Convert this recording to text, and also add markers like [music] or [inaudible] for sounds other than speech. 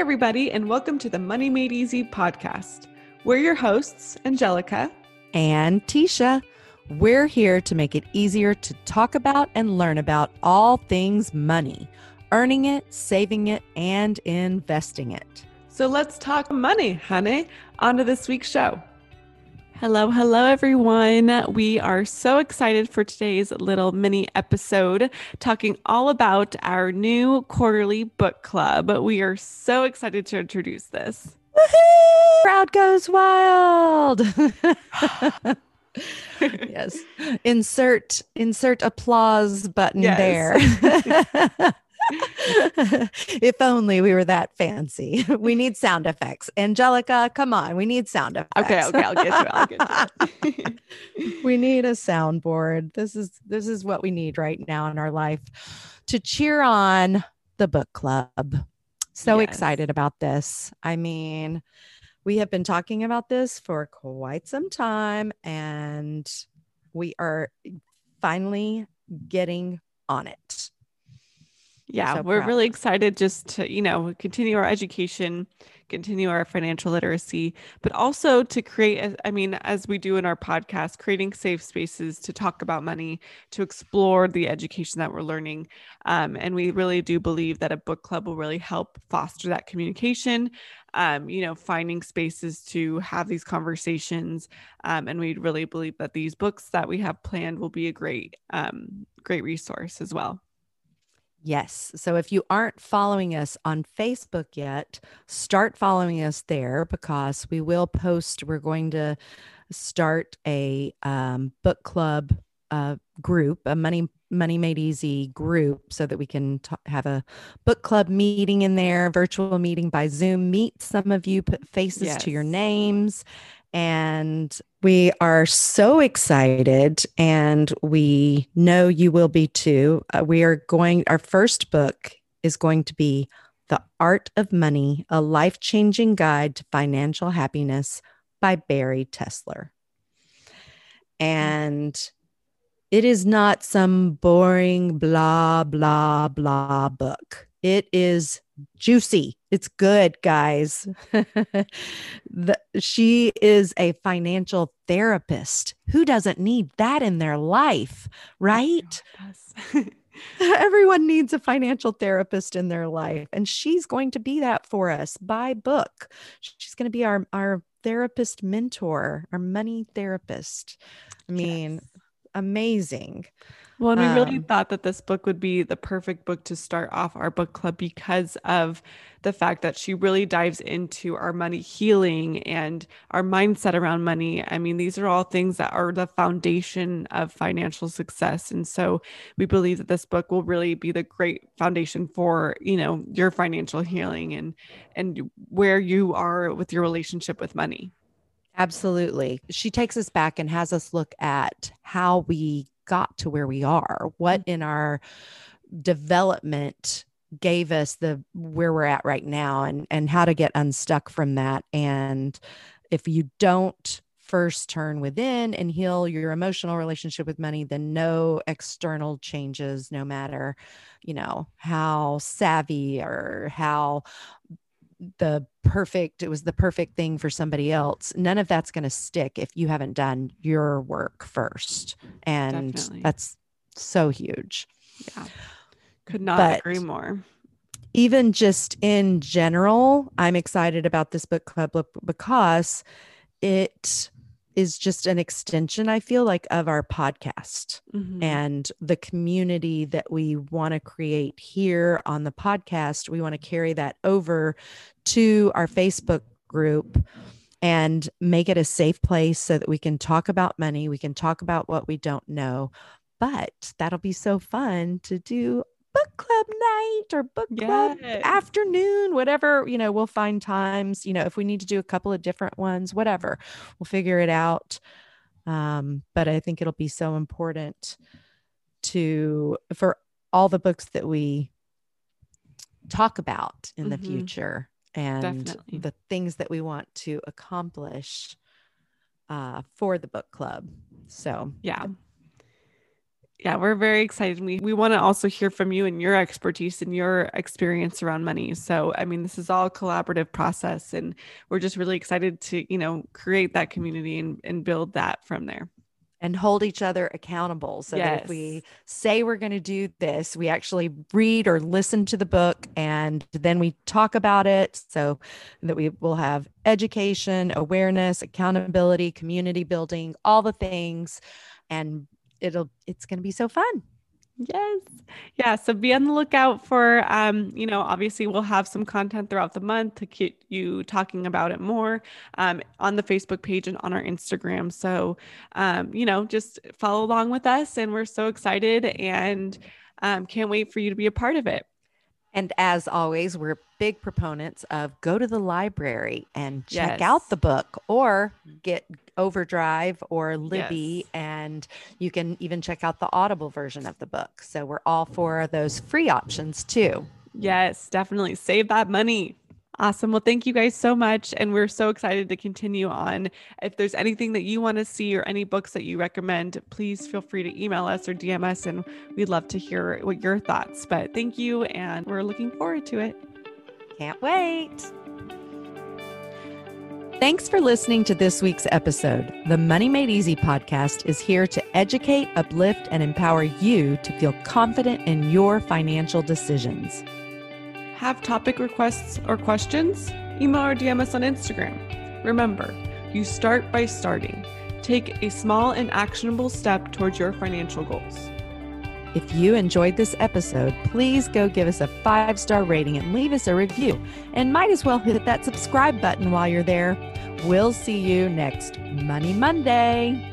everybody, and welcome to the Money Made Easy podcast. We're your hosts, Angelica and Tisha. We're here to make it easier to talk about and learn about all things money, earning it, saving it, and investing it. So let's talk money, honey. On to this week's show. Hello, hello, everyone. We are so excited for today's little mini episode talking all about our new quarterly book club. We are so excited to introduce this. Woo-hoo! Crowd goes wild. [laughs] yes. Insert insert applause button yes. there. [laughs] [laughs] if only we were that fancy. [laughs] We need sound effects. Angelica, come on. We need sound effects. Okay, okay, I'll get it. I'll get it. [laughs] we need a soundboard. This is this is what we need right now in our life to cheer on the book club. So yes. excited about this. I mean, we have been talking about this for quite some time and we are finally getting on it. Yeah, so we're really excited just to, you know, continue our education, continue our financial literacy, but also to create, I mean, as we do in our podcast, creating safe spaces to talk about money, to explore the education that we're learning. Um, and we really do believe that a book club will really help foster that communication, um, you know, finding spaces to have these conversations. Um, and we really believe that these books that we have planned will be a great, um, great resource as well. Yes. So if you aren't following us on Facebook yet, start following us there because we will post. We're going to start a um, book club uh, group, a money money made easy group, so that we can t- have a book club meeting in there, virtual meeting by Zoom. Meet some of you, put faces yes. to your names, and we are so excited, and we know you will be too. Uh, we are going, our first book is going to be The Art of Money A Life Changing Guide to Financial Happiness by Bari Tessler. And it is not some boring, blah, blah, blah book. It is juicy. It's good, guys. [laughs] the, she is a financial therapist. Who doesn't need that in their life, right? Oh, [laughs] [laughs] Everyone needs a financial therapist in their life, and she's going to be that for us by book. She's going to be our our therapist mentor, our money therapist. I mean, yes. amazing. Well, and we really um, thought that this book would be the perfect book to start off our book club because of the fact that she really dives into our money healing and our mindset around money. I mean, these are all things that are the foundation of financial success. And so we believe that this book will really be the great foundation for, you know, your financial healing and and where you are with your relationship with money. Absolutely. She takes us back and has us look at how we got to where we are, what mm-hmm. in our development gave us the where we're at right now and and how to get unstuck from that and if you don't first turn within and heal your emotional relationship with money then no external changes no matter you know how savvy or how the perfect it was the perfect thing for somebody else none of that's going to stick if you haven't done your work first. And Definitely. that's so huge. Yeah. Could not but agree more. even just in general i'm excited about this book club because it is just an extension i feel like of our podcast mm-hmm. and the community that we want to create here on the podcast we want to carry that over to our facebook group and make it a safe place so that we can talk about money we can talk about what we don't know but that'll be so fun to do book club night or book club yes. afternoon, whatever, you know, we'll find times, you know, if we need to do a couple of different ones, whatever, we'll figure it out. Um, but I think it'll be so important to, for all the books that we talk about in mm-hmm. the future and Definitely. the things that we want to accomplish uh, for the book club. So, yeah Yeah, we're very excited. We we want to also hear from you and your expertise and your experience around money. So, I mean, this is all a collaborative process and we're just really excited to, you know, create that community and, and build that from there and hold each other accountable so yes. that if we say we're going to do this we actually read or listen to the book and then we talk about it so that we will have education awareness accountability community building all the things and it'll it's going to be so fun Yes. Yeah. So be on the lookout for, um, you know, obviously we'll have some content throughout the month to keep you talking about it more um, on the Facebook page and on our Instagram. So, um, you know, just follow along with us. And we're so excited and um, can't wait for you to be a part of it. And as always, we're big proponents of go to the library and check yes. out the book or get Overdrive or Libby, yes. and you can even check out the Audible version of the book. So we're all mm-hmm. for those free options too. Yes, definitely. Save that money. Awesome. Well, thank you guys so much. And we're so excited to continue on. If there's anything that you want to see or any books that you recommend, please feel free to email us or DM us, and we'd love to hear what your thoughts. But thank you, and we're looking forward to it. Can't wait. Thanks for listening to this week's episode. The Money Made Easy podcast is here to educate, uplift, and empower you to feel confident in your financial decisions. Have topic requests or questions? Email or DM us on Instagram. Remember, you start by starting. Take a small and actionable step towards your financial goals. If you enjoyed this episode, please go give us a five star rating and leave us a review. And might as well hit that subscribe button while you're there. We'll see you next Money Monday.